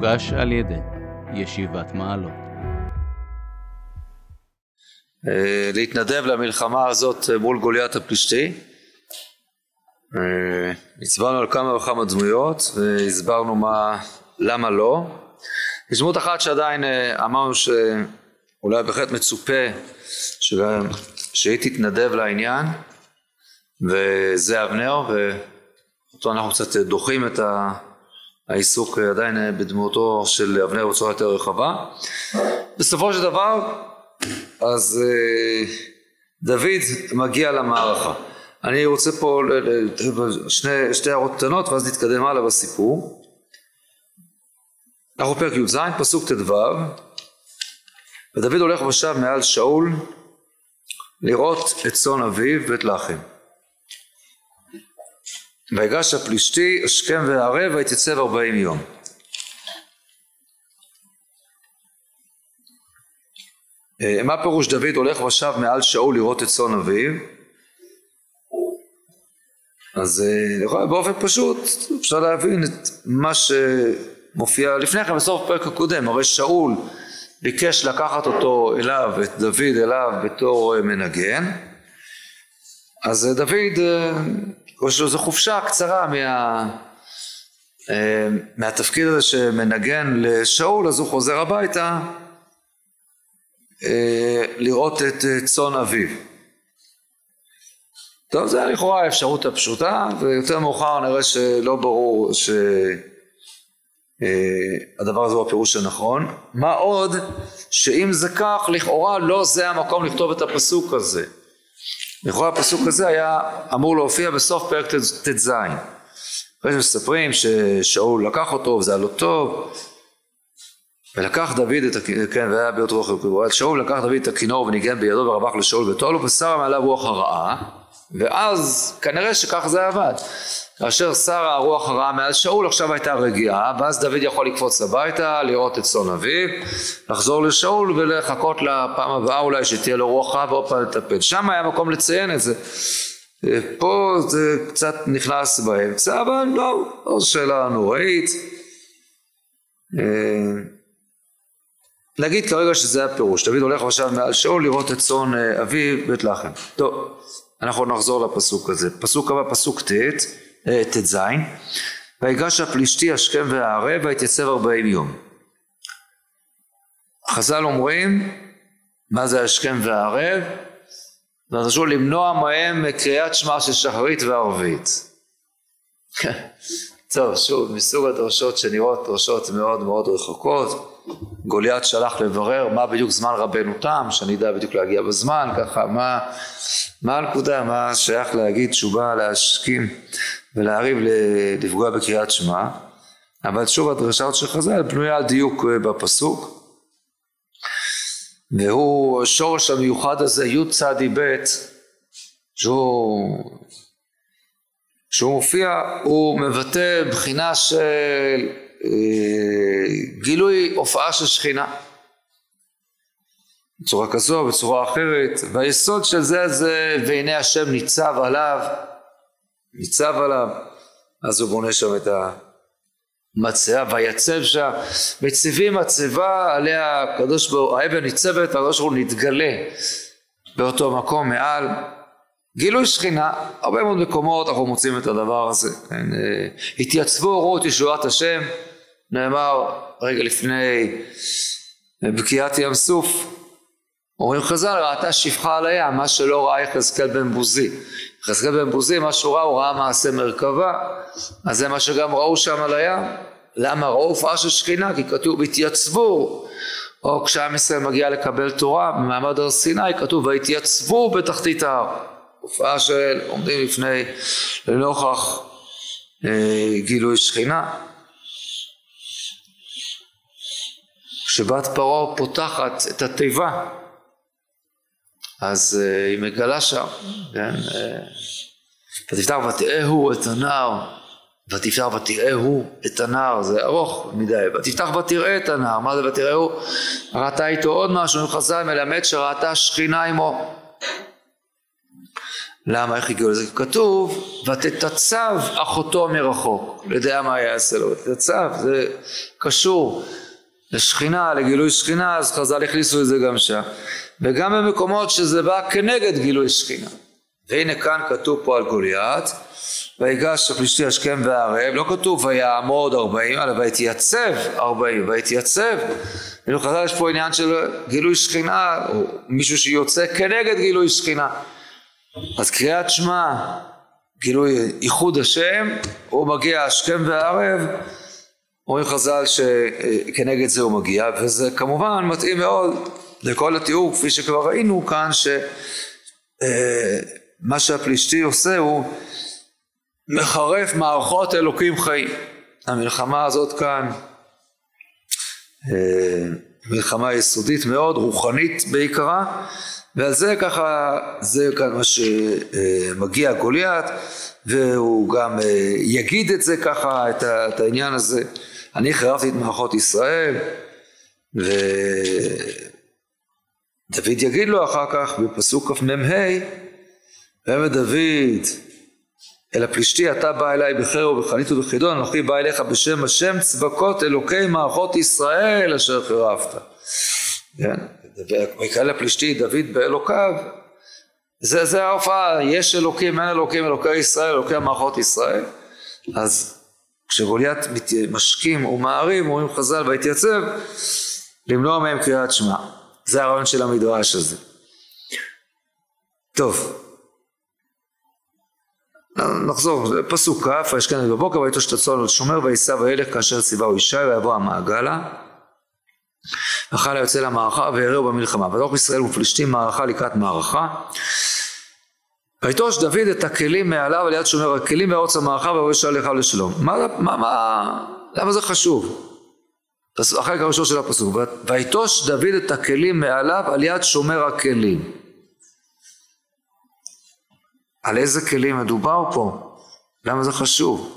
מוגש על ידי ישיבת מעלות. אה, להתנדב למלחמה הזאת מול גוליית הפלישתי. אה, הצבענו על כמה וכמה דמויות והסברנו מה, למה לא. יש דמות אחת שעדיין אה, אמרנו שאולי בהחלט מצופה שהיא תתנדב לעניין וזה אבנר ואותו אנחנו קצת דוחים את העיסוק עדיין בדמותו של אבנר בצורה יותר רחבה. בסופו של דבר אז דוד מגיע למערכה. אני רוצה פה שתי הערות קטנות ואז נתקדם הלאה בסיפור. אנחנו פרק י"ז פסוק ט"ו ודוד הולך ושב מעל שאול לראות את צאן אביו בית לחם. ויגש הפלישתי השכם והערב ויתייצב ארבעים יום. אה, מה פירוש דוד הולך ושב מעל שאול לראות את צאן אביו? אז אה, באופן פשוט אפשר להבין את מה שמופיע לפני כן בסוף הפרק הקודם, הרי שאול ביקש לקחת אותו אליו, את דוד אליו בתור אה, מנגן, אז דוד, לו איזו חופשה קצרה מה, מהתפקיד הזה שמנגן לשאול, אז הוא חוזר הביתה אה, לראות את אה, צאן אביו. טוב, זה לכאורה האפשרות הפשוטה, ויותר מאוחר נראה שלא ברור שהדבר אה, הזה הוא הפירוש הנכון. מה עוד, שאם זה כך, לכאורה לא זה המקום לכתוב את הפסוק הזה. לכאורה הפסוק הזה היה אמור להופיע בסוף פרק ט"ז. אחרי שמספרים ששאול לקח אותו וזה היה לו טוב, ולקח דוד את הכינור, כן, והיה ביות רוח וקבורת שאול, לקח דוד את הכינור וניגן בידו ורבח לשאול ותועלו, וסרה מעליו רוח הרעה, ואז כנראה שכך זה עבד. כאשר שרה הרוח הרעה מעל שאול, עכשיו הייתה רגיעה, ואז דוד יכול לקפוץ הביתה, לראות את צאן אביו, לחזור לשאול ולחכות לפעם הבאה אולי שתהיה לו רוח רעה ועוד פעם לטפל. שם היה מקום לציין את זה. פה זה קצת נכנס באמצע, אבל לא, זו שאלה נוראית. אה, נגיד כרגע שזה הפירוש, דוד הולך עכשיו מעל שאול לראות את צאן אה, אביו בית לחם. טוב, אנחנו נחזור לפסוק הזה. פסוק הבא, פסוק אה, ט"ז, ויגש הפלישתי השכם והערב ויתייצב ארבעים יום. חז"ל אומרים, מה זה השכם והערב? ודרשו למנוע מהם קריאת שמע של שחרית וערבית. טוב, שוב, מסוג הדרשות שנראות דרשות מאוד מאוד רחוקות. גוליית שלח לברר מה בדיוק זמן רבנו תם, שאני אדע בדיוק להגיע בזמן, ככה מה, מה הנקודה, מה שייך להגיד בא להשכים ולהריב לפגוע בקריאת שמע, אבל שוב הדרשה של חז"ל בנויה על דיוק אה, בפסוק, והוא השורש המיוחד הזה יצ"ב שהוא שהוא מופיע הוא מבטא בחינה של גילוי הופעה של שכינה. בצורה כזו, בצורה אחרת, והיסוד של זה זה והנה השם ניצב עליו, ניצב עליו, אז הוא בונה שם את המצבה, ויצב שם, מציבים מצבה עליה הקדוש ברוך האבן ניצבת, הקדוש ברוך הוא נתגלה באותו מקום מעל גילוי שכינה, הרבה מאוד מקומות אנחנו מוצאים את הדבר הזה, כן? אה, התייצבו אורות ישועת השם נאמר רגע לפני בקיעת ים סוף. אומרים חז"ל ראתה שפחה על הים מה שלא ראה יחזקאל בן בוזי יחזקאל בן בוזי מה שהוא ראה הוא ראה מעשה מרכבה אז זה מה שגם ראו שם על הים. למה ראו הופעה של שכינה? כי כתוב התייצבו או כשעם ישראל מגיע לקבל תורה במעמד הר סיני כתוב והתייצבו בתחתית ההר הופעה של עומדים לפני לנוכח אה, גילוי שכינה כשבת פרעה פותחת את התיבה אז uh, היא מגלה שם, כן? uh, ותפתח ותראהו את הנער, ותפתח ותראהו את הנער, זה ארוך מדי, ותפתח ותראה את הנער, מה זה ותראהו? ראתה איתו עוד משהו, חז"ל מלמד שראתה שכינה עמו. למה, איך הגיעו לזה? כתוב, ותתצב אחותו מרחוק. לא יודע מה יעשה לו, ותתצב, זה קשור לשכינה, לגילוי שכינה, אז חז"ל הכניסו את זה גם שם. וגם במקומות שזה בא כנגד גילוי שכינה. והנה כאן כתוב פה על גוליית, ויגש הפלישתי השכם והערב, לא כתוב ויעמוד ארבעים, אלא ויתייצב ארבעים, ויתייצב. כאילו חז"ל יש פה עניין של גילוי שכינה, או מישהו שיוצא כנגד גילוי שכינה. אז קריאת שמע, גילוי ייחוד השם, הוא מגיע השכם והערב, אומרים חז"ל שכנגד זה הוא מגיע, וזה כמובן מתאים מאוד לכל התיאור, כפי שכבר ראינו כאן, שמה שהפלישתי עושה הוא מחרף מערכות אלוקים חיים. המלחמה הזאת כאן מלחמה יסודית מאוד, רוחנית בעיקרה, ועל זה ככה, זה כאן מה שמגיע גוליית, והוא גם יגיד את זה ככה, את העניין הזה. אני חרבתי את מערכות ישראל, ודוד יגיד לו אחר כך בפסוק כ"מה, ויאמר דוד אל הפלישתי אתה בא אליי בחרב ובחנית ובחידון אנוכי בא אליך בשם השם צבקות אלוקי מערכות ישראל אשר חרבת. כן, ויקרא לפלישתי דוד באלוקיו זה, זה ההופעה יש אלוקים אין אלוקים אלוקי ישראל אלוקי מערכות ישראל. אז כשגוליית משכים ומערים אומרים חז"ל ויתייצב למנוע מהם קריאת שמע. זה הרעיון של המדרש הזה. טוב. נחזור, פסוק כ', וישכן בבוקר ויתוש את הצאן שומר ויישא וילך כאשר ציווהו ישי ויבוא המעגלה ואכל היוצא למערכה ויראו במלחמה ותוך ישראל ופלישתים מערכה לקראת מערכה ויתוש דוד את הכלים מעליו על יד שומר הכלים וארוץ המערכה ויבוא ישר לך לשלום מה, מה, מה, למה זה חשוב? החלק הראשון של הפסוק ויתוש דוד את הכלים מעליו על יד שומר הכלים על איזה כלים מדובר פה? למה זה חשוב?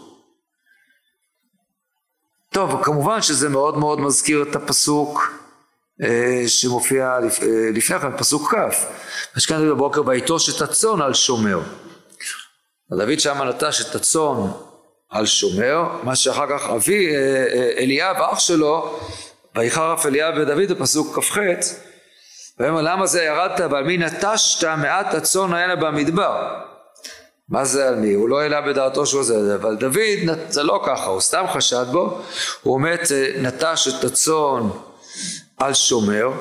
טוב, כמובן שזה מאוד מאוד מזכיר את הפסוק שמופיע לפ, אה, לפני כן, פסוק כ', משכנתי בבוקר ויטוש את הצאן על שומר. דוד שם נטש את הצאן על שומר, מה שאחר כך אבי אה, אה, אליאב אח שלו, ויחר אף אליאב ודוד בפסוק כ"ח, ויאמר למה זה ירדת ועל מי נטשת מעט הצאן האלה במדבר מה זה על מי? הוא לא העלה בדעתו שהוא זה, אבל דוד זה לא ככה, הוא סתם חשד בו, הוא באמת אה, נטש את הצאן על שומר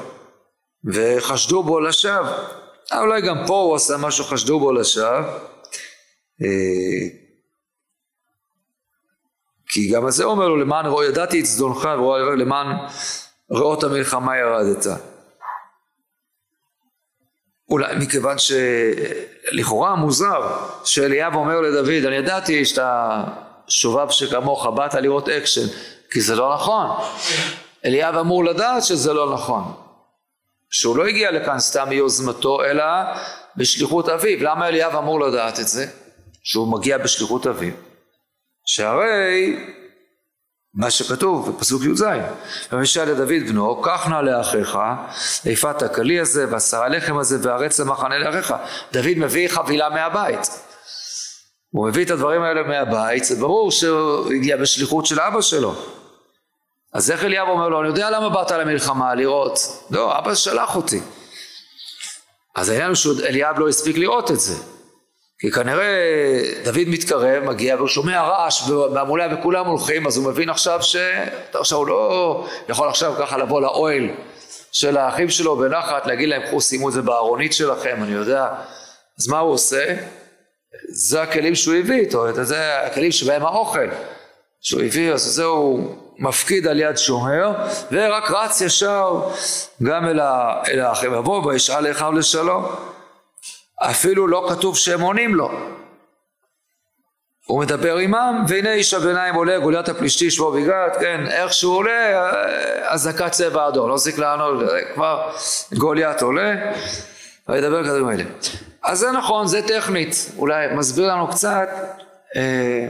וחשדו בו לשווא. אה, אולי גם פה הוא עשה משהו חשדו בו לשווא. אה, כי גם על זה אומר לו למען ידעתי את זדונך ולמען ראות המלחמה ירדת. אולי מכיוון שלכאורה מוזר שאליאב אומר לדוד אני ידעתי שאתה שובב שכמוך באת לראות אקשן כי זה לא נכון אליאב אמור לדעת שזה לא נכון. שהוא לא הגיע לכאן סתם מיוזמתו אלא בשליחות אביו. למה אליאב אמור לדעת את זה? שהוא מגיע בשליחות אביו שהרי מה שכתוב בפסוק י"ז ומשל לדוד בנו קח נא לאחיך איפת הכלי הזה ועשרה לחם הזה והרץ למחנה לאחיך. דוד מביא חבילה מהבית. הוא מביא את הדברים האלה מהבית זה ברור שהוא הגיע בשליחות של אבא שלו אז איך אליאב אומר לו אני יודע למה באת למלחמה לראות. לא אבא שלח אותי. אז העניין הוא שאליאב לא הספיק לראות את זה. כי כנראה דוד מתקרב, מגיע והוא שומע רעש והמולה וכולם הולכים אז הוא מבין עכשיו שעכשיו הוא לא יכול עכשיו ככה לבוא לאוהל של האחים שלו בנחת להגיד להם קחו שימו את זה בארונית שלכם אני יודע. אז מה הוא עושה? זה הכלים שהוא הביא איתו זה הכלים שבהם האוכל שהוא הביא אז זהו מפקיד על יד שומר ורק רץ ישר גם אל האחים יבוא וישאל לאחיו לשלום אפילו לא כתוב שהם עונים לו. הוא מדבר עמם, והנה איש הביניים עולה, גוליית הפלישתי שבו בגת, כן, איך שהוא עולה, אזעקת צבע אדום, לא צריך לענות, כבר גוליית עולה, וידבר כדברים האלה. אז זה נכון, זה טכנית, אולי מסביר לנו קצת אה,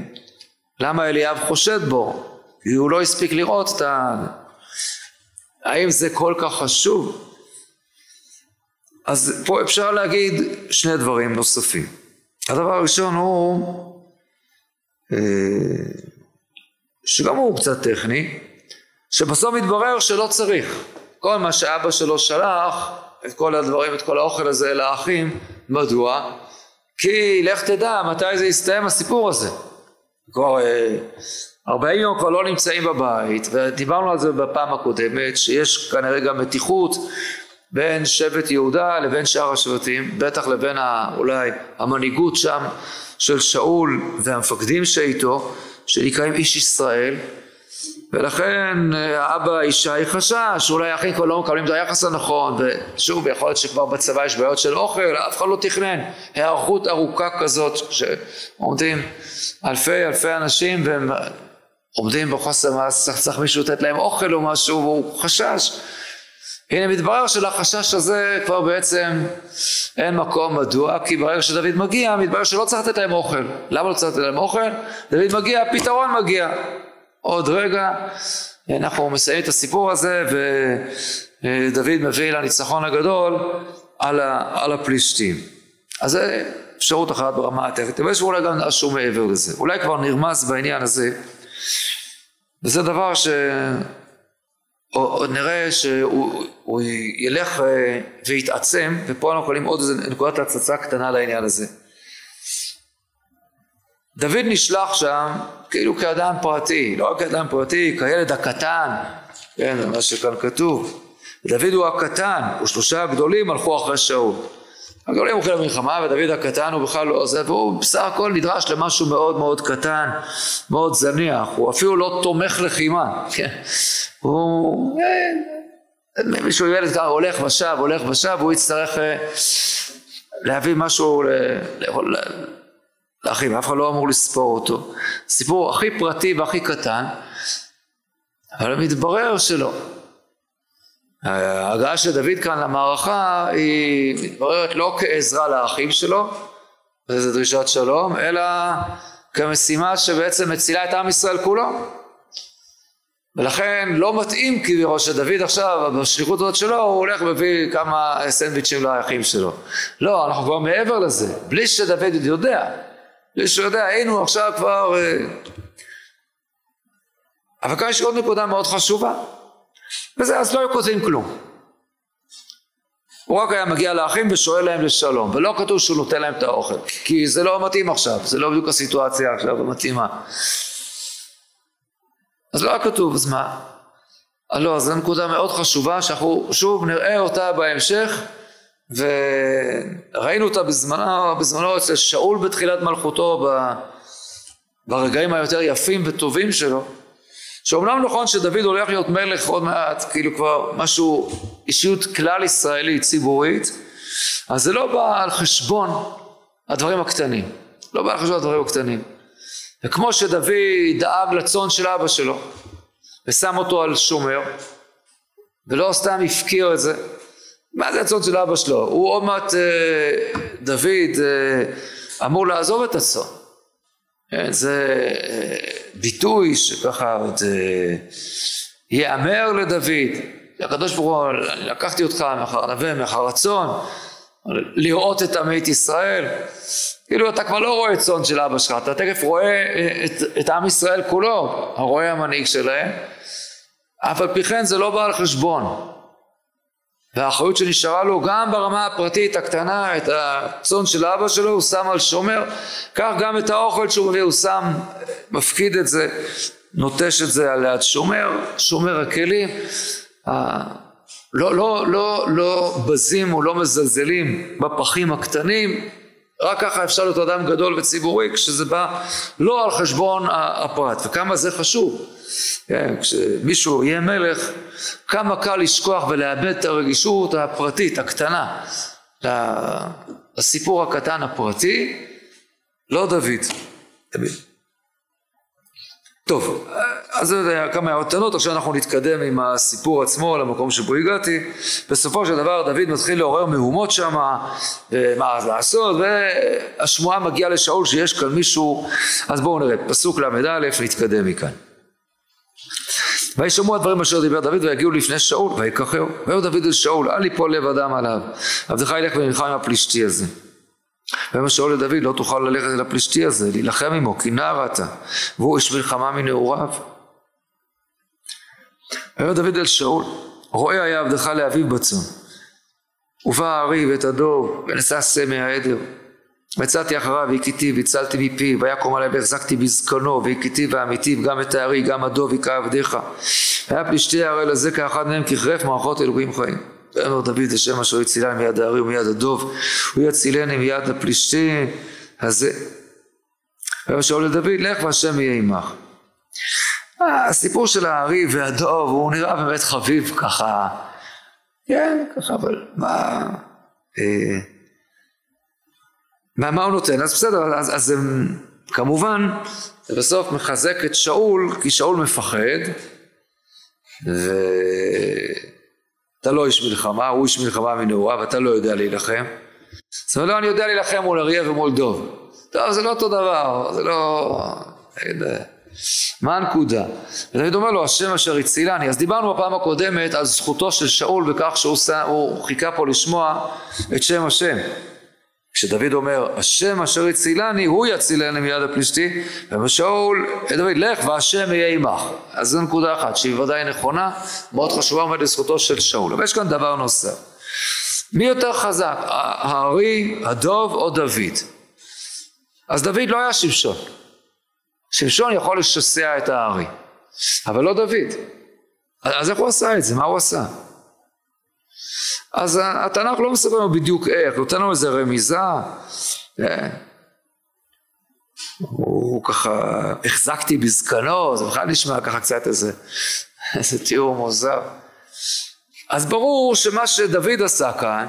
למה אליאב חושד בו, כי הוא לא הספיק לראות את ה... האם זה כל כך חשוב? אז פה אפשר להגיד שני דברים נוספים. הדבר הראשון הוא אה, שגם הוא קצת טכני, שבסוף מתברר שלא צריך. כל מה שאבא שלו שלח, את כל הדברים, את כל האוכל הזה לאחים, מדוע? כי לך תדע מתי זה יסתיים הסיפור הזה. כבר אה, ארבעים יום כבר לא נמצאים בבית, ודיברנו על זה בפעם הקודמת, שיש כנראה גם מתיחות בין שבט יהודה לבין שאר השבטים, בטח לבין ה, אולי המנהיגות שם של שאול והמפקדים שאיתו, שנקראים איש ישראל, ולכן האבא ישי חשש, אולי האחים כבר לא מקבלים את היחס הנכון, ושוב, יכול להיות שכבר בצבא יש בעיות של אוכל, אף אחד לא תכנן היערכות ארוכה כזאת, שעומדים אלפי אלפי אנשים והם עומדים בחוסר מעש, צריך מישהו לתת להם אוכל או משהו, והוא חשש. הנה מתברר שלחשש הזה כבר בעצם אין מקום, מדוע? כי ברגע שדוד מגיע, מתברר שלא צריך לתת להם אוכל. למה לא צריך לתת להם אוכל? דוד מגיע, הפתרון מגיע. עוד רגע אנחנו מסיימים את הסיפור הזה ודוד מביא לניצחון הגדול על, ה, על הפלישתים. אז זה אפשרות אחת ברמה הטכנית, אבל יש אולי גם משהו מעבר לזה. אולי כבר נרמז בעניין הזה, וזה דבר ש... עוד נראה שהוא ילך אה, ויתעצם, ופה אנחנו יכולים עוד איזה נקודת הצצה קטנה לעניין הזה. דוד נשלח שם כאילו כאדם פרטי, לא רק כאדם פרטי, כילד הקטן, כן, מה שכאן כתוב. דוד הוא הקטן, ושלושה הגדולים הלכו אחרי שאול. הגדולים הולכים למלחמה ודוד הקטן הוא בכלל לא עוזב, והוא בסך הכל נדרש למשהו מאוד מאוד קטן, מאוד זניח, הוא אפילו לא תומך לחימה, כן, הוא, אה, מישהו ילד ככה הולך ושב, הולך ושב, והוא יצטרך אה, להביא משהו לאחים, אף אחד לא אמור לספור אותו. סיפור הכי פרטי והכי קטן, אבל מתברר שלא. ההגעה של דוד כאן למערכה היא מתבררת לא כעזרה לאחים שלו, וזו דרישת שלום, אלא כמשימה שבעצם מצילה את עם ישראל כולו. ולכן לא מתאים כביכול שדוד עכשיו בשליחות הזאת שלו הוא הולך ומביא כמה סנדוויצ'ים לאחים שלו. לא, אנחנו כבר מעבר לזה, בלי שדוד יודע. בלי שהוא יודע, היינו עכשיו כבר... אה, אבל כאן יש עוד נקודה מאוד חשובה. וזה אז לא היו כותבים כלום. הוא רק היה מגיע לאחים ושואל להם לשלום, ולא כתוב שהוא נותן להם את האוכל, כי זה לא מתאים עכשיו, זה לא בדיוק הסיטואציה עכשיו המתאימה. אז לא היה כתוב, אז מה? לא, זו נקודה מאוד חשובה שאנחנו שוב נראה אותה בהמשך, וראינו אותה בזמנו, בזמנו אצל שאול בתחילת מלכותו, ברגעים היותר יפים וטובים שלו. שאומנם נכון שדוד הולך להיות מלך עוד מעט, כאילו כבר משהו, אישיות כלל ישראלית ציבורית, אז זה לא בא על חשבון הדברים הקטנים, לא בא על חשבון הדברים הקטנים. וכמו שדוד דאג לצאן של אבא שלו, ושם אותו על שומר, ולא סתם הפקיר את זה, מה זה הצאן של אבא שלו? הוא עוד מעט, אה, דוד אה, אמור לעזוב את הצאן. כן, זה אה, ביטוי שככה עוד אה, ייאמר לדוד, הקדוש ברוך הוא, לקחתי אותך מאחר הנווה, מאחר הצאן, לראות את עמית ישראל, כאילו אתה כבר לא רואה צאן של אבא שלך, אתה תכף רואה אה, את, את עם ישראל כולו, הרואה המנהיג שלהם, אף על פי כן זה לא בא על חשבון. והאחריות שנשארה לו גם ברמה הפרטית הקטנה, את הצאן של אבא שלו הוא שם על שומר, כך גם את האוכל שהוא מביא הוא שם, מפקיד את זה, נוטש את זה על יד שומר, שומר הכלים, לא, לא, לא, לא בזים או לא מזלזלים בפחים הקטנים, רק ככה אפשר להיות אדם גדול וציבורי כשזה בא לא על חשבון הפרט. וכמה זה חשוב כן, כשמישהו יהיה מלך כמה קל לשכוח ולאבד את הרגישות הפרטית הקטנה לסיפור הקטן הפרטי לא דוד תמיד טוב, אז זה היה כמה הערות קטנות, עכשיו אנחנו נתקדם עם הסיפור עצמו למקום שבו הגעתי. בסופו של דבר דוד מתחיל לעורר מהומות שם, מה לעשות, והשמועה מגיעה לשאול שיש כאן מישהו, אז בואו נראה, פסוק ל"א, נתקדם מכאן. וישמעו הדברים אשר דיבר דוד ויגיעו לפני שאול ויקחהו. ויאמר דוד אל שאול אל יפול לב אדם עליו עבדך ילך ונלחם עם הפלישתי הזה. ויאמר שאול לדוד לא תוכל ללכת אל הפלישתי הזה להילחם עמו כי נער אתה והוא איש מלחמה מנעוריו. ויאמר דוד אל שאול רואה היה עבדך לאביו בצאן ובא הארי ואת הדוב ונשא סמי העדר מצאתי אחריו והכיתיו והצלתי מפיו ויקום עלי והחזקתי בזקנו והכיתיו והמיתיו גם את הארי גם הדוב היכה עבדיך והיה פלישתי הרי לזה כאחד מהם ככרף מערכות אלוהים חיים. ואמר דוד השם אשר הצילני מיד הארי ומיד הדוב הוא יצילני מיד הפלישתי הזה. ויאמר שאול לדוד לך והשם יהיה עמך. הסיפור של הארי והדוב הוא נראה באמת חביב ככה. כן ככה אבל מה אה, מה, מה הוא נותן? אז בסדר, אז, אז כמובן, זה בסוף מחזק את שאול, כי שאול מפחד, ואתה לא איש מלחמה, הוא איש מלחמה מנעוריו, ואתה לא יודע להילחם. זאת אומרת, לא, אני יודע להילחם מול אריה ומול דוב. טוב, זה לא אותו דבר, זה לא... מה הנקודה? ודוד אומר לו, השם אשר הצילני. אז דיברנו בפעם הקודמת על זכותו של שאול בכך שהוא חיכה פה לשמוע את שם השם. כשדוד אומר השם אשר הצילני הוא יצילני מיד הפלישתי ושאול דוד לך והשם יהיה עמך אז זו נקודה אחת שהיא ודאי נכונה מאוד חשובה עומד לזכותו של שאול. אבל יש כאן דבר נוסף. מי יותר חזק הארי הדוב או דוד? אז דוד לא היה שמשון. שמשון יכול לשסע את הארי אבל לא דוד. אז איך הוא עשה את זה? מה הוא עשה אז התנ"ך לא מספר לנו בדיוק איך, נותן לנו איזה רמיזה. אה, הוא ככה, החזקתי בזקנו, זה בכלל נשמע ככה קצת איזה, איזה תיאור מוזר. אז ברור שמה שדוד עשה כאן,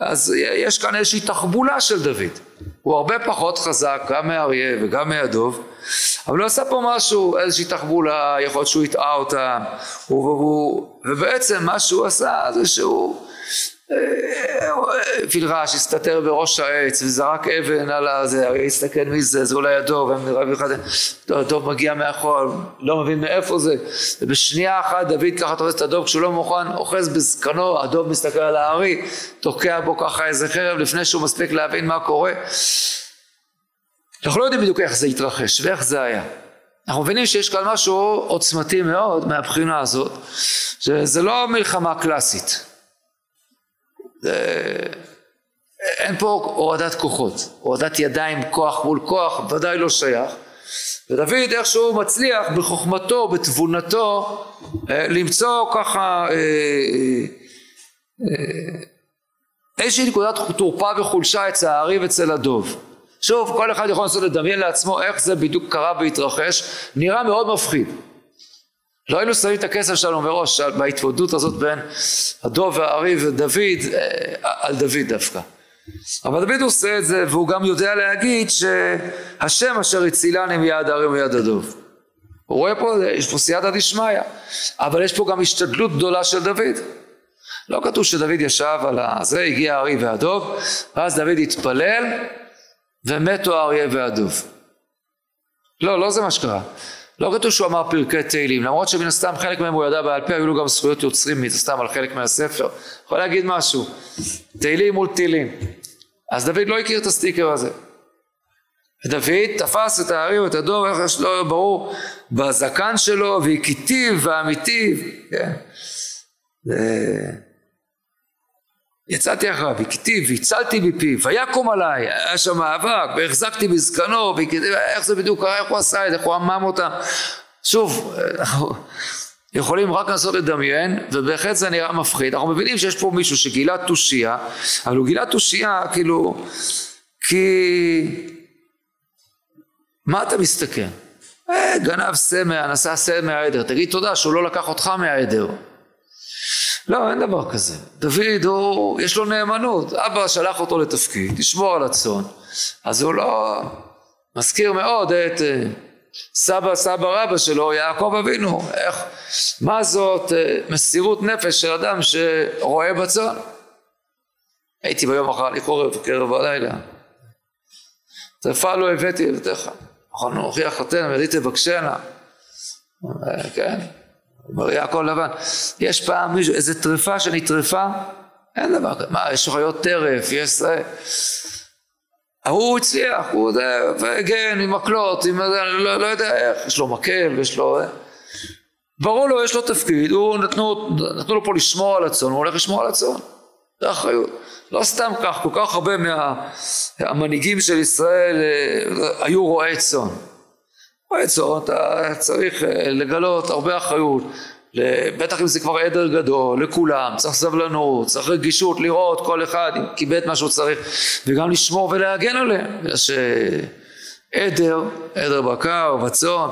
אז יש כאן איזושהי תחבולה של דוד. הוא הרבה פחות חזק, גם מאריה וגם מהדוב, אבל הוא עשה פה משהו, איזושהי תחבולה, יכול להיות שהוא הטעה אותם, ובעצם מה שהוא עשה זה שהוא פילרש הסתתר בראש העץ וזרק אבן על הזה, הרי הסתכל מי זה, זה אולי הדוב, הדוב מגיע מאחור, לא מבין מאיפה זה, ובשנייה אחת דוד ככה תופס את הדוב כשהוא לא מוכן, אוחז בזקנו, הדוב מסתכל על הארי, תוקע בו ככה איזה חרב לפני שהוא מספיק להבין מה קורה. אנחנו לא יודעים בדיוק איך זה התרחש ואיך זה היה. אנחנו מבינים שיש כאן משהו עוצמתי מאוד מהבחינה הזאת, שזה לא מלחמה קלאסית. זה... אין פה הורדת כוחות, הורדת ידיים כוח מול כוח, ודאי לא שייך. ודוד איכשהו מצליח בחוכמתו, בתבונתו, אה, למצוא ככה אה, אה, איזושהי נקודת תורפה וחולשה אצל הארי ואצל הדוב. שוב, כל אחד יכול לנסות לדמיין לעצמו איך זה בדיוק קרה והתרחש, נראה מאוד מפחיד. לא היינו שמים את הכסף שלנו מראש בהתמודדות הזאת בין הדוב והארי ודוד אה, על דוד דווקא. אבל דוד עושה את זה והוא גם יודע להגיד שהשם אשר הצילני מיד הארי ומיד הדוב. הוא רואה פה, יש פה סייעתא דשמיא, אבל יש פה גם השתדלות גדולה של דוד. לא כתוב שדוד ישב על זה, הגיע הארי והדוב, ואז דוד התפלל ומתו האריה והדוב. לא, לא זה מה שקרה. לא כתוב שהוא אמר פרקי תהילים, למרות שמן הסתם חלק מהם הוא ידע בעל פה, היו לו גם זכויות יוצרים מן הסתם על חלק מהספר. יכול להגיד משהו, תהילים מול תהילים. אז דוד לא הכיר את הסטיקר הזה. ודוד תפס את הארי ואת הדור, איך יש לו ברור, בזקן שלו, והכיתיו והמיטיב, כן. יצאתי אחריו, הכתיב, והצלתי מפיו, ויקום עליי, היה שם מאבק, והחזקתי בזקנו, איך זה בדיוק קרה, איך הוא עשה את זה, איך הוא עמם אותה. שוב, אנחנו יכולים רק לנסות לדמיין, ובהחלט זה נראה מפחיד. אנחנו מבינים שיש פה מישהו שגילה תושייה, אבל הוא גילה תושייה, כאילו, כי... מה אתה מסתכל? אה, גנב סמא, נשא סמא מהעדר, תגיד תודה שהוא לא לקח אותך מהעדר. לא, אין דבר כזה. דוד, הוא, יש לו נאמנות. אבא שלח אותו לתפקיד, לשמור על הצאן. אז הוא לא... מזכיר מאוד את אה, סבא סבא רבא שלו, יעקב אבינו. איך, מה זאת אה, מסירות נפש של אדם שרואה בצאן? הייתי ביום אחר לחורף בקרב הלילה. טרפה לא הבאתי לבתיך. נכון, הוכיח חותן, וידי תבקשנה. אה, כן. אומר יעקב לבן, יש פעם מישהו, איזה טרפה שנטרפה? אין דבר כזה, מה, יש חיות טרף, יש זה. ההוא הצליח, הוא הגן עם מקלות, עם, לא, לא יודע איך, יש לו מקל ויש לו... ברור לו, יש לו תפקיד, הוא נתנו, נתנו לו פה לשמור על הצאן, הוא הולך לשמור על הצאן, זה אחריות. לא סתם כך, כל כך הרבה מהמנהיגים של ישראל אה, היו רועי צאן. צאן, אתה צריך אה, לגלות הרבה אחריות, בטח אם זה כבר עדר גדול, לכולם, צריך סבלנות, צריך רגישות לראות כל אחד אם קיבל מה שהוא צריך, וגם לשמור ולהגן עליהם. יש עדר, עדר בקר, בצאן,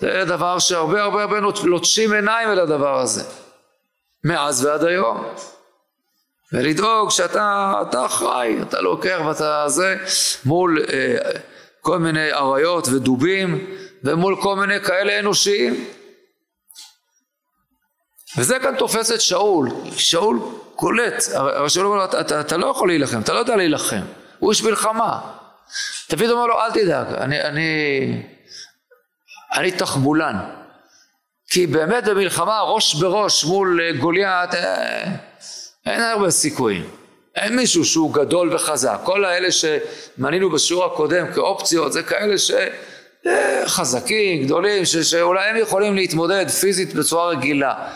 זה דבר שהרבה הרבה הרבה לוטשים עיניים אל הדבר הזה, מאז ועד היום. ולדאוג שאתה אתה אחראי, אתה לוקח ואתה זה, מול אה, כל מיני אריות ודובים, ומול כל מיני כאלה אנושיים. וזה כאן תופס את שאול, שאול קולט, אבל שאול אומר לו, אתה, אתה, אתה לא יכול להילחם, אתה לא יודע להילחם, הוא איש מלחמה. דוד אומר לו, אל תדאג, אני, אני, אני תחבולן. כי באמת במלחמה ראש בראש מול גוליית, אה, אין הרבה סיכויים. אין מישהו שהוא גדול וחזק. כל האלה שמנינו בשיעור הקודם כאופציות, זה כאלה שחזקים, גדולים, ש, שאולי הם יכולים להתמודד פיזית בצורה רגילה.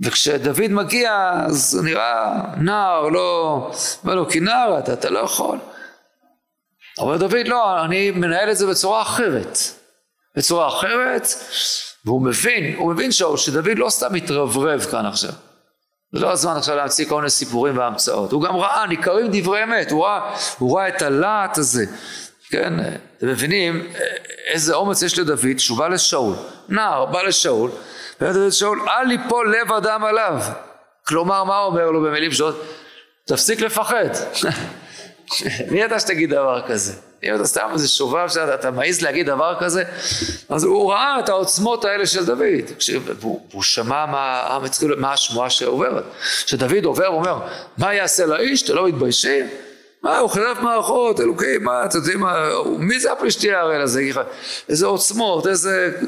וכשדוד מגיע, אז נראה נער, לא... אומר לו, כי נער אתה, אתה לא יכול. אומר דוד, לא, אני מנהל את זה בצורה אחרת. בצורה אחרת, והוא מבין, הוא מבין שדוד לא סתם מתרברב כאן עכשיו. זה לא הזמן עכשיו להמציא כל מיני סיפורים והמצאות. הוא גם ראה, ניכרים דברי אמת, הוא ראה, הוא ראה את הלהט הזה. כן, אתם מבינים איזה אומץ יש לדוד שהוא בא לשאול, נער בא לשאול, ואומר דוד לשאול, אל ליפול לב אדם עליו. כלומר, מה אומר לו במילים שונות? תפסיק לפחד. מי אתה שתגיד דבר כזה? אם אתה סתם איזה שובב שאתה מעז להגיד דבר כזה, אז הוא ראה את העוצמות האלה של דוד, והוא שמע מה, מה השמועה שעוברת, שדוד עובר ואומר, מה יעשה לאיש? אתם לא מתביישים? מה, הוא חרב מערכות, אלוקים, מה, אתם יודעים מה, מי זה הפלישתי הראל הזה? איזה עוצמות, איזה...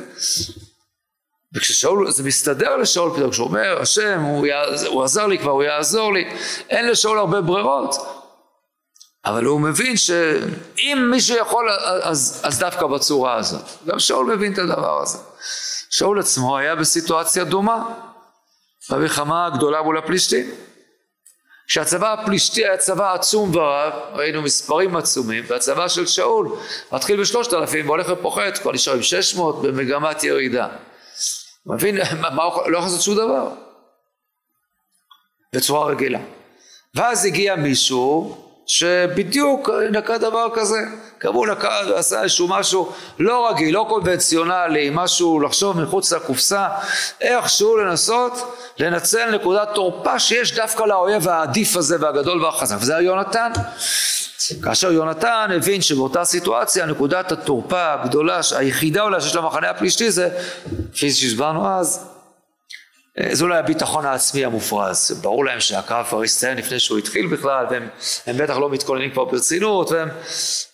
וכששאול, זה מסתדר לשאול פתאום, כשהוא אומר, השם, הוא, הוא עזר לי כבר, הוא יעזור לי, אין לשאול הרבה ברירות. אבל הוא מבין שאם מישהו יכול אז, אז דווקא בצורה הזאת. גם שאול מבין את הדבר הזה. שאול עצמו היה בסיטואציה דומה במלחמה הגדולה מול הפלישתים. כשהצבא הפלישתי היה צבא עצום ורב, ראינו מספרים עצומים, והצבא של שאול מתחיל בשלושת אלפים והולך ופוחת, כבר נשאר עם שש מאות במגמת ירידה. מבין, מה הוא לא יכול לעשות שום דבר בצורה רגילה. ואז הגיע מישהו שבדיוק נקע דבר כזה, גם נקע ועשה איזשהו משהו לא רגיל, לא קונבנציונלי, משהו לחשוב מחוץ לקופסה, איכשהו לנסות לנצל נקודת תורפה שיש דווקא לאויב העדיף הזה והגדול והחזק, וזה יונתן. כאשר יונתן הבין שבאותה סיטואציה נקודת התורפה הגדולה, היחידה אולי שיש למחנה הפלישתי זה, כפי שהסברנו אז, זה אולי הביטחון העצמי המופרז, ברור להם שהקרב כבר הסתיים לפני שהוא התחיל בכלל והם בטח לא מתכוננים כבר ברצינות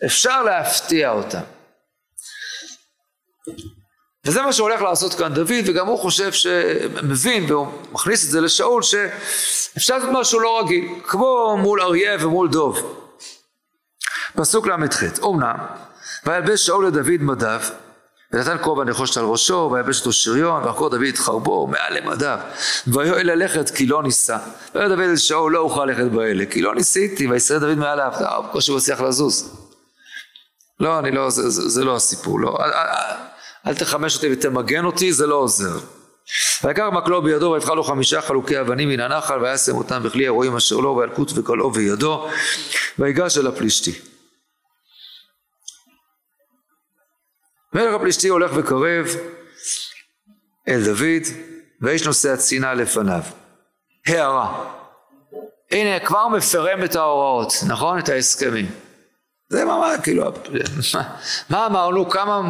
ואפשר להפתיע אותם. וזה מה שהולך לעשות כאן דוד וגם הוא חושב שמבין והוא מכניס את זה לשאול שאפשר לעשות משהו לא רגיל כמו מול אריה ומול דוב. פסוק ל"ח אומנם וילבש שאול לדוד מדיו ונתן כובע נחושת על ראשו, ויבש אותו שריון, ועקור דוד את חרבו מעל למדיו, ויואל ללכת כי לא ניסה. ואומר דוד אל שאול לא אוכל ללכת באלה, כי לא ניסיתי, וישראל דוד מעליו, בקושי הוא הצליח לזוז. לא, אני לא, זה, זה, זה לא הסיפור, לא. אל, אל, אל תחמש אותי ותמגן אותי, זה לא עוזר. ויקח מקלו בידו ויבחר לו חמישה חלוקי אבנים מן הנחל וישם אותם בכלי הרועים אשר לו וילקוט וקולעו בידו ויגש אל הפלישתי. מלך הפלישתי הולך וקרב אל דוד, ויש נושא הצנעה לפניו. הערה. הנה, כבר מפרם את ההוראות, נכון? את ההסכמים. זה ממש, כאילו, מה, מה אמרנו? כמה...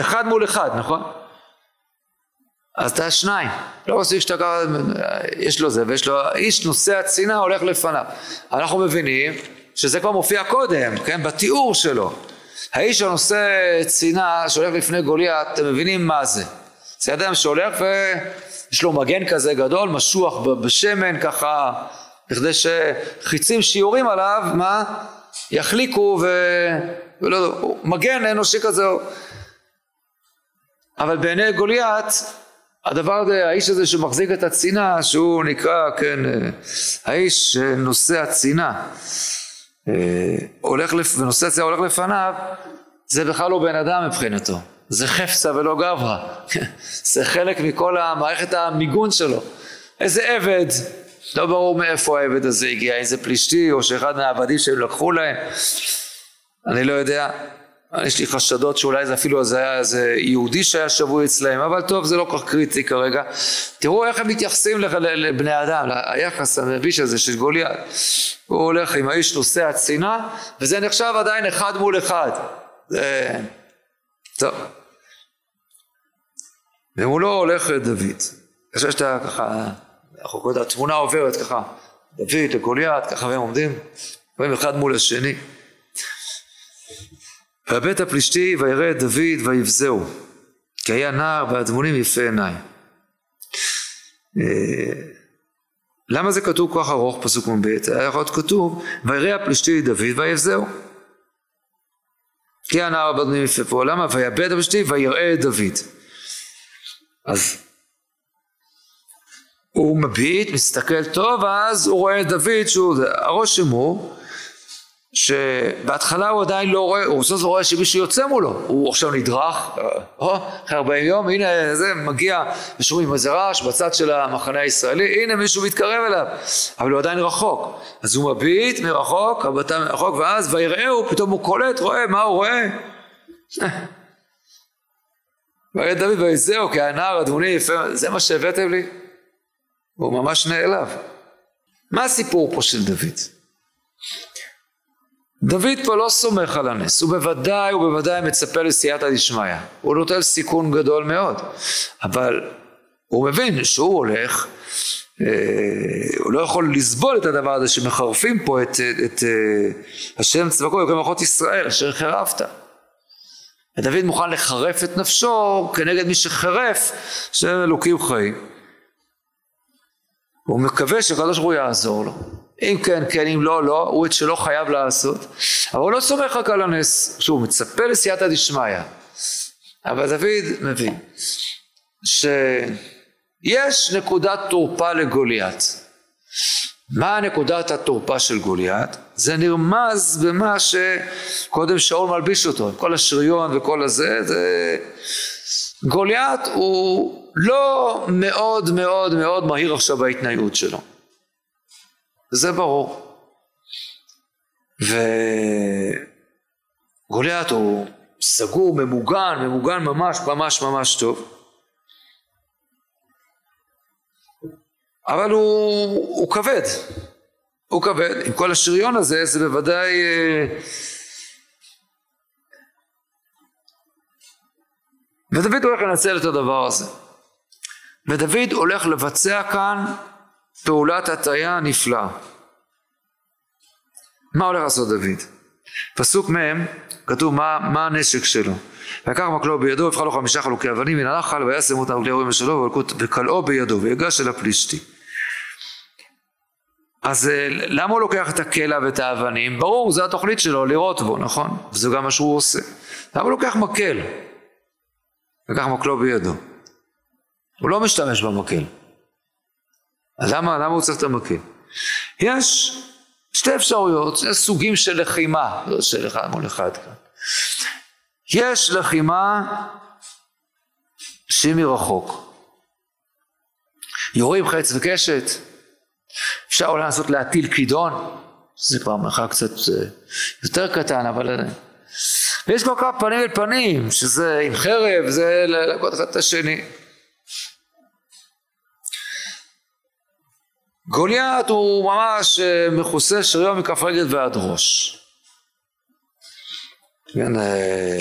אחד מול אחד, נכון? אז אתה שניים. לא מספיק שאתה ככה, יש לו זה ויש לו, איש נושא הצנעה הולך לפניו. אנחנו מבינים שזה כבר מופיע קודם, כן? בתיאור שלו. האיש הנושא צינה שהולך לפני גוליית, אתם מבינים מה זה. זה אדם שהולך ויש לו מגן כזה גדול, משוח בשמן ככה, בכדי שחיצים שיורים עליו, מה? יחליקו ו... ולא יודע, מגן אנושי כזה. אבל בעיני גוליית, הדבר הזה, האיש הזה שמחזיק את הצינה, שהוא נקרא, כן, האיש נושא הצינה, הולך, לפ... ונושא הצינה הולך לפניו, זה בכלל לא בן אדם מבחינתו. זה חפצה ולא גברא. זה חלק מכל המערכת המיגון שלו. איזה עבד, לא ברור מאיפה העבד הזה הגיע, איזה פלישתי או שאחד מהעבדים שהם לקחו להם, אני לא יודע. יש לי חשדות שאולי זה אפילו זה היה איזה יהודי שהיה שבוי אצלהם, אבל טוב זה לא כל כך קריטי כרגע. תראו איך הם מתייחסים לבני אדם, היחס המביש הזה של גוליית. הוא הולך עם האיש נושא הצינה, וזה נחשב עדיין אחד מול אחד. זה... טוב. ומולו הולך דוד. אני חושב שאתה ככה, אנחנו קוראים, התמונה עוברת ככה, דוד לגוליית, ככה והם עומדים, רואים אחד מול השני. והבית הפלישתי וירא את דוד ויבזהו, כי היה נער באדמונים יפה עיניים. אה, למה זה כתוב כל כך ארוך פסוק מ"ב? היה יכול להיות כתוב וירא הפלישתי דוד ויבזהו. כי הנער יפה פה, למה? ויאבד הפלישתי ויראה את דוד. אז הוא מביט, מסתכל טוב, אז הוא רואה את דוד שהוא, הרושם הוא שבהתחלה הוא עדיין לא רואה, הוא בסוף רואה שמישהו יוצא מולו, הוא עכשיו נדרך, או, אחרי 40 יום, הנה זה מגיע, ושומעים איזה רעש בצד של המחנה הישראלי, הנה מישהו מתקרב אליו, אבל הוא עדיין רחוק, אז הוא מביט מרחוק, הבטה מרחוק, ואז ויראהו, פתאום הוא קולט, רואה, מה הוא רואה? ויראה דוד ויזהו, כי הנער אדמוני יפה, זה מה שהבאתם לי? הוא ממש נעלב. מה הסיפור פה של דוד? דוד פה לא סומך על הנס, הוא בוודאי, הוא בוודאי מצפה לסייעתא דשמיא, הוא נוטל סיכון גדול מאוד, אבל הוא מבין שהוא הולך, אה, הוא לא יכול לסבול את הדבר הזה שמחרפים פה את, את, את אה, השם צבקו, יקום מלכות ישראל, אשר חרפת. ודוד מוכן לחרף את נפשו כנגד מי שחרף, שם אלוקים חיים. הוא מקווה שהקדוש ברוך הוא יעזור לו. אם כן, כן, אם לא, לא, הוא את שלא חייב לעשות. אבל הוא לא סומך רק על הנס, שהוא מצפה לסייעתא דשמיא. אבל דוד מבין שיש נקודת תורפה לגוליית. מה נקודת התורפה של גוליית? זה נרמז במה שקודם שאול מלביש אותו, כל השריון וכל הזה, זה... גוליית הוא לא מאוד מאוד מאוד מהיר עכשיו בהתנהגות שלו. זה ברור. וגוליית הוא סגור, ממוגן, ממוגן ממש ממש ממש טוב. אבל הוא, הוא כבד, הוא כבד. עם כל השריון הזה זה בוודאי... אה, ודוד הולך לנצל את הדבר הזה. ודוד הולך לבצע כאן פעולת הטעיה נפלאה. מה הולך לעשות דוד? פסוק מ' כתוב מה, מה הנשק שלו. ויקח מקלו בידו ויבחר לו חמישה חלוקי אבנים מן הנחל וישם אותם כלי הורים שלו וקלעו בידו ויגש אל הפלישתי. אז אה, למה הוא לוקח את הקלע ואת האבנים? ברור, זו התוכנית שלו, לראות בו, נכון? וזה גם מה שהוא עושה. למה הוא לוקח מקל? לקח מקלו בידו. הוא לא משתמש במקל. למה, למה הוא צריך את המקל? יש שתי אפשרויות, יש סוגים של לחימה, לא של אחד מול אחד כאן. יש לחימה שהיא מרחוק. יורים חץ וקשת, אפשר אולי לנסות להטיל כידון, זה כבר מרחק קצת אה, יותר קטן, אבל... ויש כבר כמה פנים אל פנים, שזה עם חרב, זה להכות אחד את השני. גוליית הוא ממש אה, מכוסה שריון מכף רגל ועד ראש. כן, אה,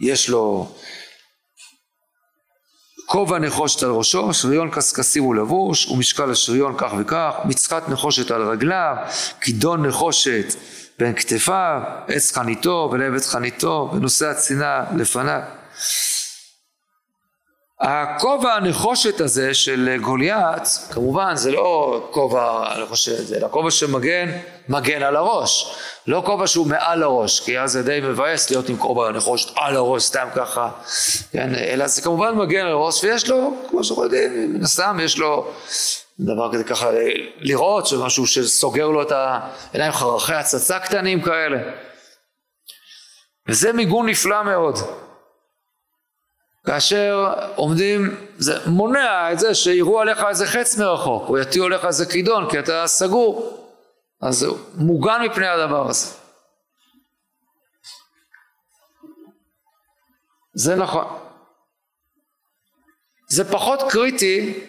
יש לו כובע נחושת על ראשו, שריון קשקשים הוא לבוש, ומשקל השריון כך וכך, מצחת נחושת על רגליו, כידון נחושת בין כתפיו, עץ חניתו ולעבד חניתו, ונושא הצינה לפניו. הכובע הנחושת הזה של גוליית, כמובן זה לא כובע הנחושת, אלא כובע שמגן, מגן על הראש. לא כובע שהוא מעל הראש, כי אז זה די מבאס להיות עם כובע הנחושת על הראש, סתם ככה, כן, אלא זה כמובן מגן על הראש, ויש לו, כמו שאנחנו יודעים, מן הסתם יש לו דבר כזה ככה לראות, שמשהו שסוגר לו את העיניים חרכי הצצה קטנים כאלה. וזה מיגון נפלא מאוד. כאשר עומדים, זה מונע את זה שיראו עליך איזה חץ מרחוק, או יטיעו עליך איזה כידון, כי אתה סגור. אז הוא מוגן מפני הדבר הזה. זה נכון. זה פחות קריטי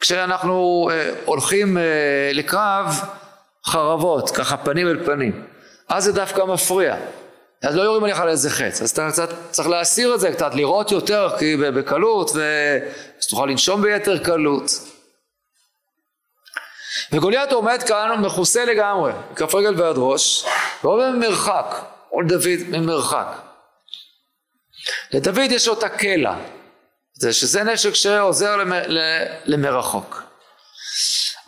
כשאנחנו אה, הולכים אה, לקרב חרבות, ככה פנים אל פנים. אז זה דווקא מפריע. אז לא יורים עליך על איזה חץ, אז אתה קצת צריך להסיר את זה קצת, לראות יותר כי בקלות, ואז תוכל לנשום ביתר קלות. וגוליית עומד כאן מכוסה לגמרי, כף רגל ועד ראש, ועומד ממרחק, או לדוד ממרחק. לדוד יש לו את הקלע, זה שזה נשק שעוזר למרחוק.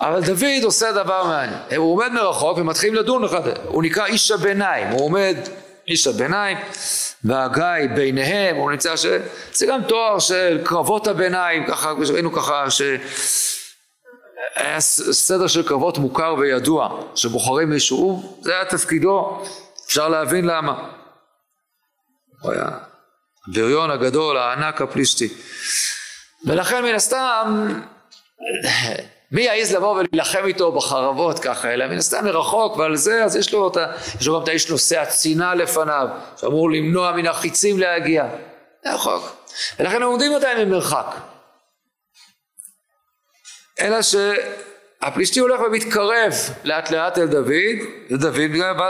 אבל דוד עושה דבר מעניין, הוא עומד מרחוק ומתחילים לדון אחד, הוא נקרא איש הביניים, הוא עומד איש הביניים והגיא ביניהם, הוא נמצא ש... זה גם תואר של קרבות הביניים, ככה ראינו ככה ש... היה סדר של קרבות מוכר וידוע, שבוחרים מישהו, זה היה תפקידו, אפשר להבין למה. הוא היה הבריון הגדול, הענק הפלישתי. ולכן מן הסתם מי יעז לבוא ולהילחם איתו בחרבות ככה, אלא מן הסתם מרחוק ועל זה, אז יש לו, אותה, יש לו גם את האיש נושא הצינה לפניו, שאמור למנוע מן החיצים להגיע. זה רחוק. ולכן הם עומדים עדיין ממרחק. אלא שהפלישתי הולך ומתקרב לאט לאט אל דוד, ודוד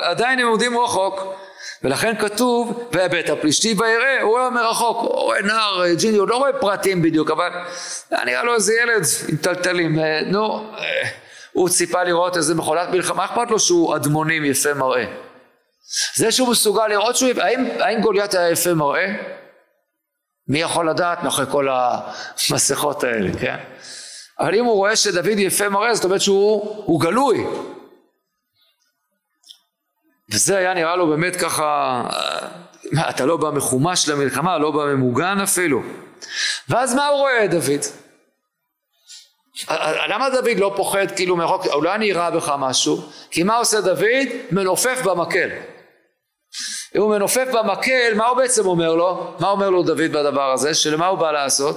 עדיין הם עומדים רחוק. ולכן כתוב, ובית הפלישתי ויראה, הוא רואה מרחוק, הוא רואה נער ג'יני, הוא לא רואה פרטים בדיוק, אבל נראה לו איזה ילד עם טלטלים, אה, נו, אה, הוא ציפה לראות איזה מכונת מלחמה, אכפת לו שהוא אדמונים יפה מראה. זה שהוא מסוגל לראות שהוא, האם, האם גוליית היה יפה מראה? מי יכול לדעת מאחורי כל המסכות האלה, כן? אבל אם הוא רואה שדוד יפה מראה, זאת אומרת שהוא גלוי, וזה היה נראה לו באמת ככה, מה, אתה לא בא מחומש למלחמה, לא בא ממוגן אפילו. ואז מה הוא רואה דוד? למה דוד לא פוחד כאילו מרחוק, אולי אני אראה בך משהו? כי מה עושה דוד? מנופף במקל. אם הוא מנופף במקל, מה הוא בעצם אומר לו? מה אומר לו דוד בדבר הזה? שלמה הוא בא לעשות?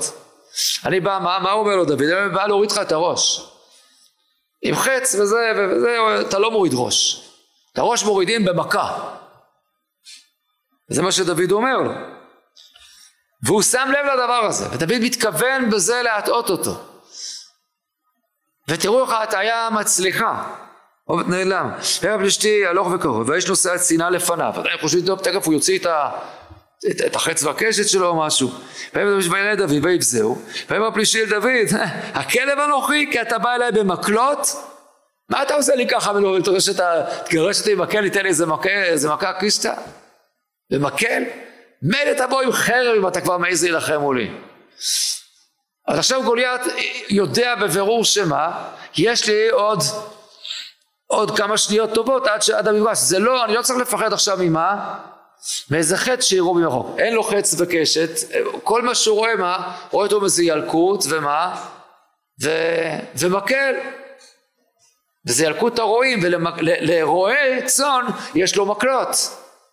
אני בא, מה, מה הוא אומר לו דוד? אני בא להוריד לך את הראש. עם חץ וזה, וזה, אתה לא מוריד ראש. את הראש מורידים במכה. זה מה שדוד אומר לו. והוא שם לב לדבר הזה, ודוד מתכוון בזה להטעות אותו. ותראו איך ההטעיה מצליחה. עובד נעלם. ערב פלישתי הלוך וקרוב, והאיש נושא השנאה לפניו. עדיין חושבים, טוב, תכף הוא יוציא את, ה, את, את החץ והקשת שלו או משהו. ויראה דוד ויבזהו. ויאמר פלישתי אל דוד, הכלב אנוכי כי אתה בא אליי במקלות מה אתה עושה לי ככה תגרש אותי עם מקל, תיתן לי איזה מכה, קיסטה? במקל? מילא תבוא עם חרב אם אתה כבר מעז להילחם מולי. אז עכשיו גוליית יודע בבירור שמה, יש לי עוד עוד כמה שניות טובות עד, שעד המפגש. זה לא, אני לא צריך לפחד עכשיו ממה? מאיזה חטא שיראו ממרחוק. אין לו חץ וקשת, כל מה שהוא רואה מה? רואה אותו מאיזה ילקוט ומה? ו... ומקל. וזה ילקוט הרועים, ולרועי צאן יש לו מקלות,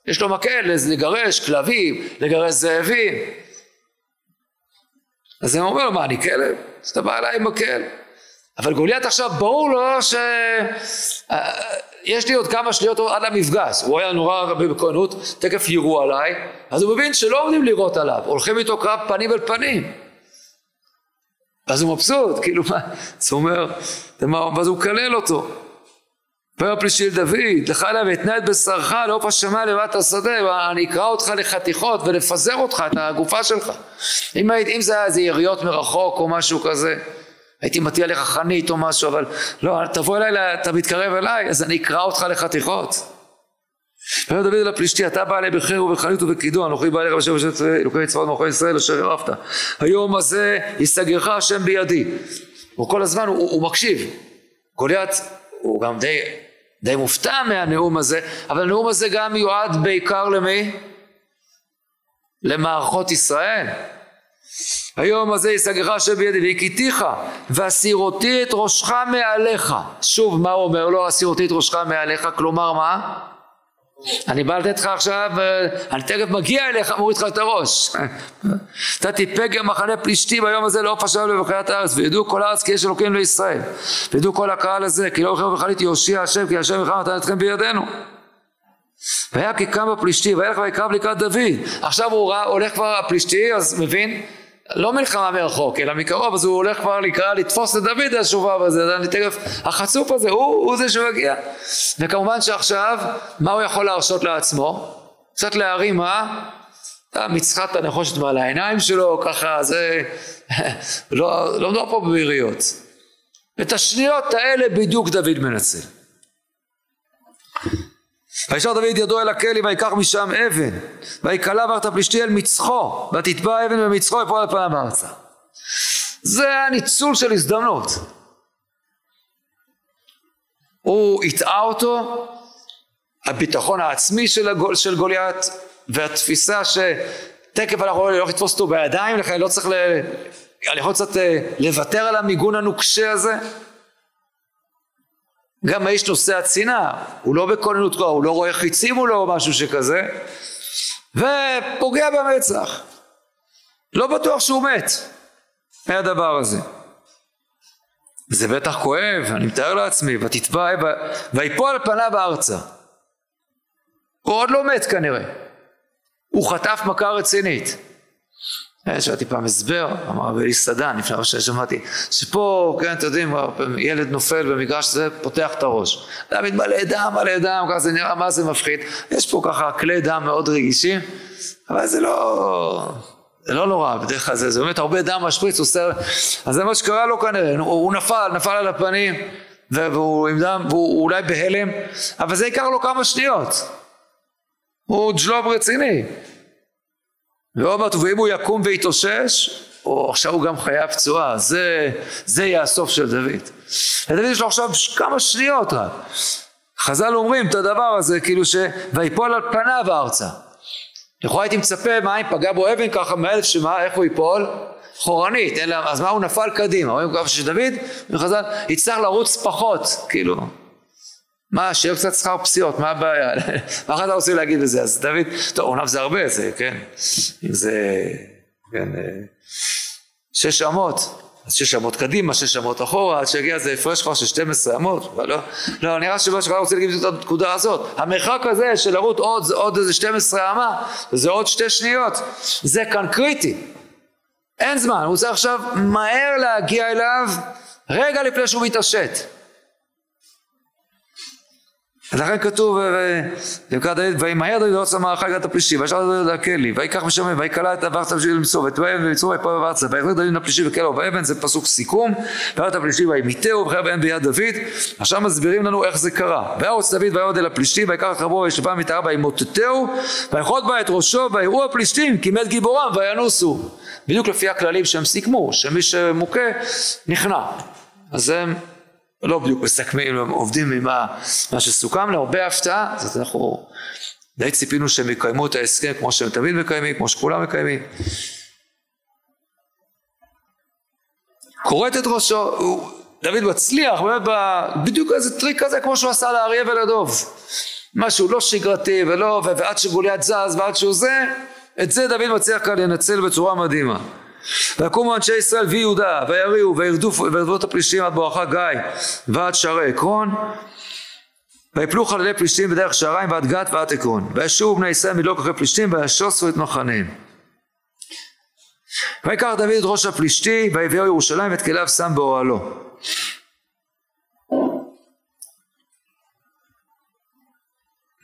יש לו מקל לגרש כלבים, לגרש זאבים. אז הם אומרים, מה, אני כלב? אז אתה בא אליי עם מקל. אבל גוליית עכשיו ברור לו שיש לי עוד כמה שניות עד המפגש, הוא היה נורא הרבה בכהנות, תכף יירו עליי, אז הוא מבין שלא עומדים לירות עליו, הולכים איתו קרב פנים אל פנים. אז הוא מבסוט, כאילו מה, אז הוא אומר, ואז הוא מקלל אותו. ויאמר פלישי אל דוד, לך אליו ואתנה את בשרך לעוף השמיים לבאת השדה, אני אקרא אותך לחתיכות ולפזר אותך, את הגופה שלך. אם, היית, אם זה היה איזה יריות מרחוק או משהו כזה, הייתי מטיע לך חנית או משהו, אבל לא, תבוא אליי, אתה מתקרב אליי, אז אני אקרא אותך לחתיכות. ויאמר דוד אל הפלישתי אתה בא אלי בחיר ובחנית ובקידו אנוכי בא אליך בשם בשם אלוקי צבאות מלכי ישראל אשר הרבת היום הזה יסגרך השם בידי. הוא כל הזמן הוא, הוא מקשיב. גוליית הוא גם די, די מופתע מהנאום הזה אבל הנאום הזה גם מיועד בעיקר למי? למערכות ישראל. היום הזה יסגרך השם בידי והכיתיך והסירותי את ראשך מעליך. שוב מה הוא אומר? לו הסירותי את ראשך מעליך כלומר מה? אני בא לתת לך עכשיו, אה, אני תכף מגיע אליך, מוריד לך את הראש. נתתי פגר מחנה פלישתי ביום הזה לעוף השם לבחיית הארץ, וידעו כל הארץ כי יש אלוקים לישראל. וידעו כל הקהל הזה, כי לא יוכלו וחלית יושיע השם, כי השם יחם נתן אתכם בידינו. והיה כי קם הפלישתי, וילך ויקרב לקראת דוד. עכשיו הוא ראה, הולך כבר הפלישתי, אז מבין? לא מלחמה מרחוק, אלא מקרוב, אז הוא הולך כבר לקרוא לתפוס את דוד השובב הזה, אני תכף, החצוף הזה, הוא, הוא זה שמגיע. וכמובן שעכשיו, מה הוא יכול להרשות לעצמו? קצת להרים, מה? מצחת את הנחושת מעל העיניים שלו, ככה, זה... לא, לא מדובר פה ביריות. את השניות האלה בדיוק דוד מנצל. וישר דוד ידו אל הכלי ויקח משם אבן ויקלע בארץ הפלישתי אל מצחו ותתבע אבן במצחו ופועל על פניו ארצה. זה הניצול של הזדמנות. הוא הטעה אותו הביטחון העצמי של, הגול, של גוליית והתפיסה שתקף אנחנו לא לתפוס אותו בידיים לכן לא צריך ל... אני יכול קצת אה, לוותר על המיגון הנוקשה הזה גם האיש נושא הצנעה, הוא לא בכוננות כוח, הוא לא רואה חיצים מולו או משהו שכזה, ופוגע במצח. לא בטוח שהוא מת מהדבר הזה. זה בטח כואב, אני מתאר לעצמי, ותתבע, ויפול פניו ארצה. הוא עוד לא מת כנראה. הוא חטף מכה רצינית. אה, שמעתי פעם הסבר, אמר רבי סדן, לפני מה ששמעתי, שפה, כן, אתם יודעים, ילד נופל במגרש זה, פותח את הראש. דוד מלא דם, מלא דם, ככה זה נראה, מה זה מפחיד. יש פה ככה כלי דם מאוד רגישים, אבל זה לא... זה לא נורא, בדרך כלל זה, זה באמת הרבה דם משפריץ, הוא עושה... אז זה מה שקרה לו כנראה, הוא, הוא נפל, נפל על הפנים, והוא עם דם, והוא אולי בהלם, אבל זה ייקח לו כמה שניות. הוא ג'לוב רציני. ועוד מעט, ואם הוא יקום ויתאושש, או עכשיו הוא גם חייב פצועה, זה, זה יהיה הסוף של דוד. לדוד יש לו עכשיו כמה שניות רק. חז"ל אומרים את הדבר הזה, כאילו ש... ויפול על פניו ארצה. לכאורה הייתי מצפה, מה אם פגע בו אבן ככה מאלף שמה, איך הוא ייפול? חורנית, אלא, אז מה הוא נפל קדימה, רואים ככה שדוד, חז"ל, יצטרך לרוץ פחות, כאילו. מה, שיהיה קצת שכר פסיעות, מה הבעיה? מה אתה רוצה להגיד בזה? אז דוד, טוב, אומנם זה הרבה, זה, כן, אם זה, כן, אה, שש אמות, אז שש אמות קדימה, שש אמות אחורה, עד שיגיע זה הפרש כבר של 12 אמות, אבל לא, לא, נראה שמה שכבר רוצה להגיד את הנקודה הזאת, המרחק הזה של לרוט עוד, עוד איזה 12 אמה, זה עוד שתי שניות, זה כאן קריטי, אין זמן, הוא צריך עכשיו מהר להגיע אליו רגע לפני שהוא מתעשת. אז לכן כתוב, וקרא דוד, וימהר דוד ועוץ המערכה הגעת הפלישי, וישר דוד לכלי, ויקח משם, ויקלע את אברצה בשביל למצוא, ותבואם ומצוא ויפול בארצה, ויחזיר דוד מן הפלישי וקלעו באבן, זה פסוק סיכום, וירד הפלישי וימיתהו, ובחר בהם ביד דוד, עכשיו מסבירים לנו איך זה קרה. וירוץ דוד ויעוד אל הפלישתי, ויקח רבו וישבה מתאר וימוטטהו, ויכות בה את ראשו, ויראו הפלישתים, כי מת גיבורם, וינוסו. בדיוק לפי הכללים שהם סיכמו, שמי שמוכה נכנע. אז הם לא בדיוק מסכמים, עובדים עם מה שסוכם להם, הרבה הפתעה, אז אנחנו די ציפינו שהם יקיימו את ההסכם כמו שהם תמיד מקיימים, כמו שכולם מקיימים. כורת את ראשו, דוד מצליח, באמת בדיוק איזה טריק כזה כמו שהוא עשה לאריה ולדוב. משהו לא שגרתי ולא, ועד שגוליית זז ועד שהוא זה, את זה דוד מצליח כאן לנצל בצורה מדהימה. ויקומו אנשי ישראל ויהודה ויריעו וירדו את הפלישתים עד בואכה גיא ועד שערי עקרון ויפלו חללי פלישתים בדרך שעריים ועד גת ועד עקרון וישובו בני ישראל מדלוק אחרי פלישתים וישוסו את מחניהם ויקח דוד את ראש הפלישתי ויביאו ירושלים ואת כליו שם באוהלו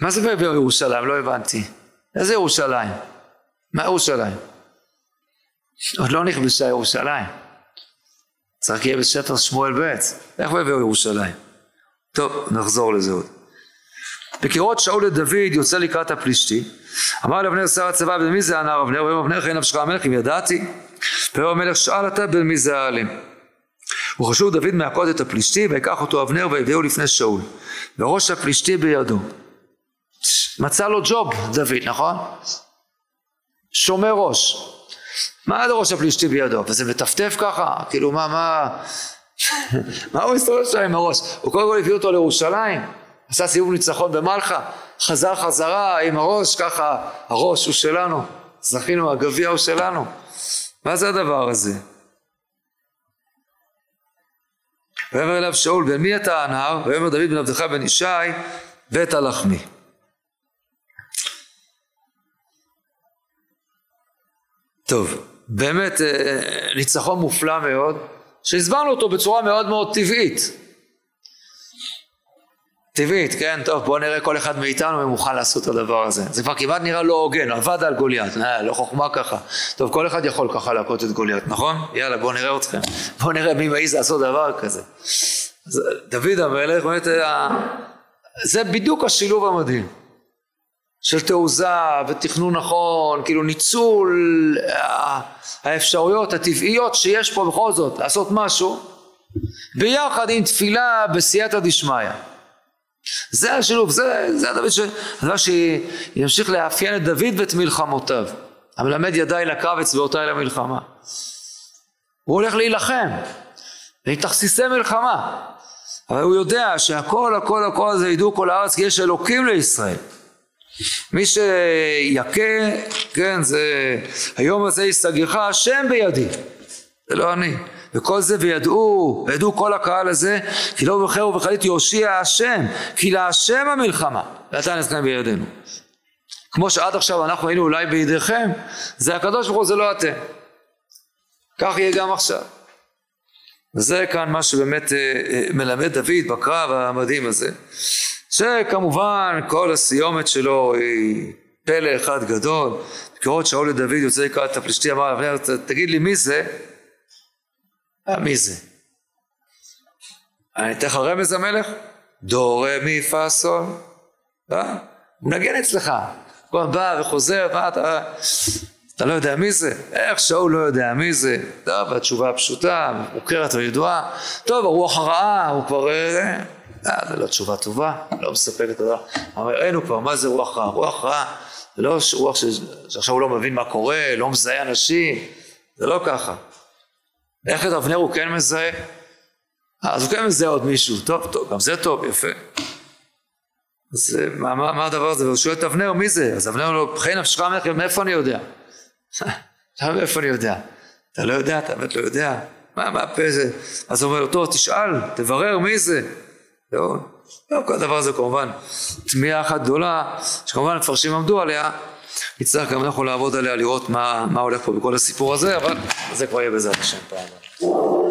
מה זה ויביאו ירושלים? לא הבנתי איזה ירושלים? מה ירושלים? עוד לא נכבשה ירושלים. צריך יהיה בספר שמואל ב', איך הביאו ירושלים? טוב, נחזור לזה עוד. וכראות שאול את דוד יוצא לקראת הפלישתי, אמר לאבנר שר הצבא בן מי זה הנער אבנר? ויאמר אבנר חיי נפשך המלך אם ידעתי. ויאמר המלך שאל אתה בן מי זה העלים. וחשוב דוד מהכות את הפלישתי ויקח אותו אבנר ויביאו לפני שאול. וראש הפלישתי בידו. מצא לו ג'וב דוד נכון? שומר ראש. מה זה ראש הפלישתי בידו? וזה מטפטף ככה? כאילו מה מה מה הוא מסתובב שם עם הראש? הוא קודם כל הביא אותו לירושלים, עשה סיבוב ניצחון במלחה, חזר חזרה עם הראש, ככה הראש הוא שלנו, זכינו, הגביע הוא שלנו. מה זה הדבר הזה? ויאמר אליו שאול, בן מי אתה הנער? ויאמר דוד בן עבדך בן ישי, בית הלחמי. טוב, באמת אה, ניצחון מופלא מאוד. שהסברנו אותו בצורה מאוד מאוד טבעית. טבעית, כן? טוב, בואו נראה כל אחד מאיתנו אם מוכן לעשות את הדבר הזה. זה כבר כמעט נראה לא הוגן, עבד על גוליית, אה, לא חוכמה ככה. טוב, כל אחד יכול ככה להכות את גוליית, נכון? יאללה, בואו נראה אתכם. בואו נראה מי מעז לעשות דבר כזה. אז דוד המלך, באמת, אה, זה בדיוק השילוב המדהים. של תעוזה ותכנון נכון, כאילו ניצול האפשרויות הטבעיות שיש פה בכל זאת לעשות משהו ביחד עם תפילה בסייעתא דשמיא. זה השילוב, זה, זה הדבר, ש, הדבר שימשיך לאפיין את דוד ואת מלחמותיו. המלמד ידיי לקרב אצבעותיי למלחמה. הוא הולך להילחם, עם תכסיסי מלחמה. אבל הוא יודע שהכל הכל הכל הזה ידעו כל הארץ כי יש אלוקים לישראל. מי שיכה, כן, זה, היום הזה יסתגרך השם בידי, זה לא אני. וכל זה וידעו, וידעו כל הקהל הזה, כי לא בוחר ובחלית יושיע השם, כי להשם המלחמה, ואתה נזכן בידינו. כמו שעד עכשיו אנחנו היינו אולי בידיכם, זה הקדוש ברוך הוא, זה לא אתם. כך יהיה גם עכשיו. וזה כאן מה שבאמת אה, אה, מלמד דוד בקרב המדהים הזה. שכמובן כל הסיומת שלו היא פלא אחד גדול, בקרות שאול לדוד יוצא לקראת הפלישתי אמר אבנר תגיד לי מי זה? אה, מי זה? אני אתן לך רמז המלך? דו רמי פה סול אה? הוא מנגן אצלך כל בא וחוזר מה אתה אתה לא יודע מי זה? איך שאול לא יודע מי זה? טוב התשובה הפשוטה מוכרת וידועה טוב הרוח הרעה הוא כבר אה, זה לא תשובה טובה, לא מספקת דבר. אבל ראינו כבר מה זה רוח רע. רוח רע זה לא רוח ש... שעכשיו הוא לא מבין מה קורה, לא מזהה אנשים, זה לא ככה. איך את אבנר הוא כן מזהה? אה, אז הוא כן מזהה עוד מישהו, טוב, טוב, גם זה טוב, יפה. אז אה, מה, מה, מה הדבר הזה? והוא שואל את אבנר, מי זה? אז אבנר אומר לו, בחי נפשך מלך, מאיפה אני יודע? מאיפה אני יודע? אתה לא יודע, אתה באמת לא יודע? מה, מה הפה זה? אז הוא אומר, טוב, תשאל, תברר מי זה. זהו. לא, כל הדבר הזה כמובן תמיהה אחת גדולה, שכמובן המפרשים עמדו עליה, נצטרך גם אנחנו לעבוד עליה, לראות מה, מה הולך פה בכל הסיפור הזה, אבל זה כבר יהיה בעזרת השם פעם.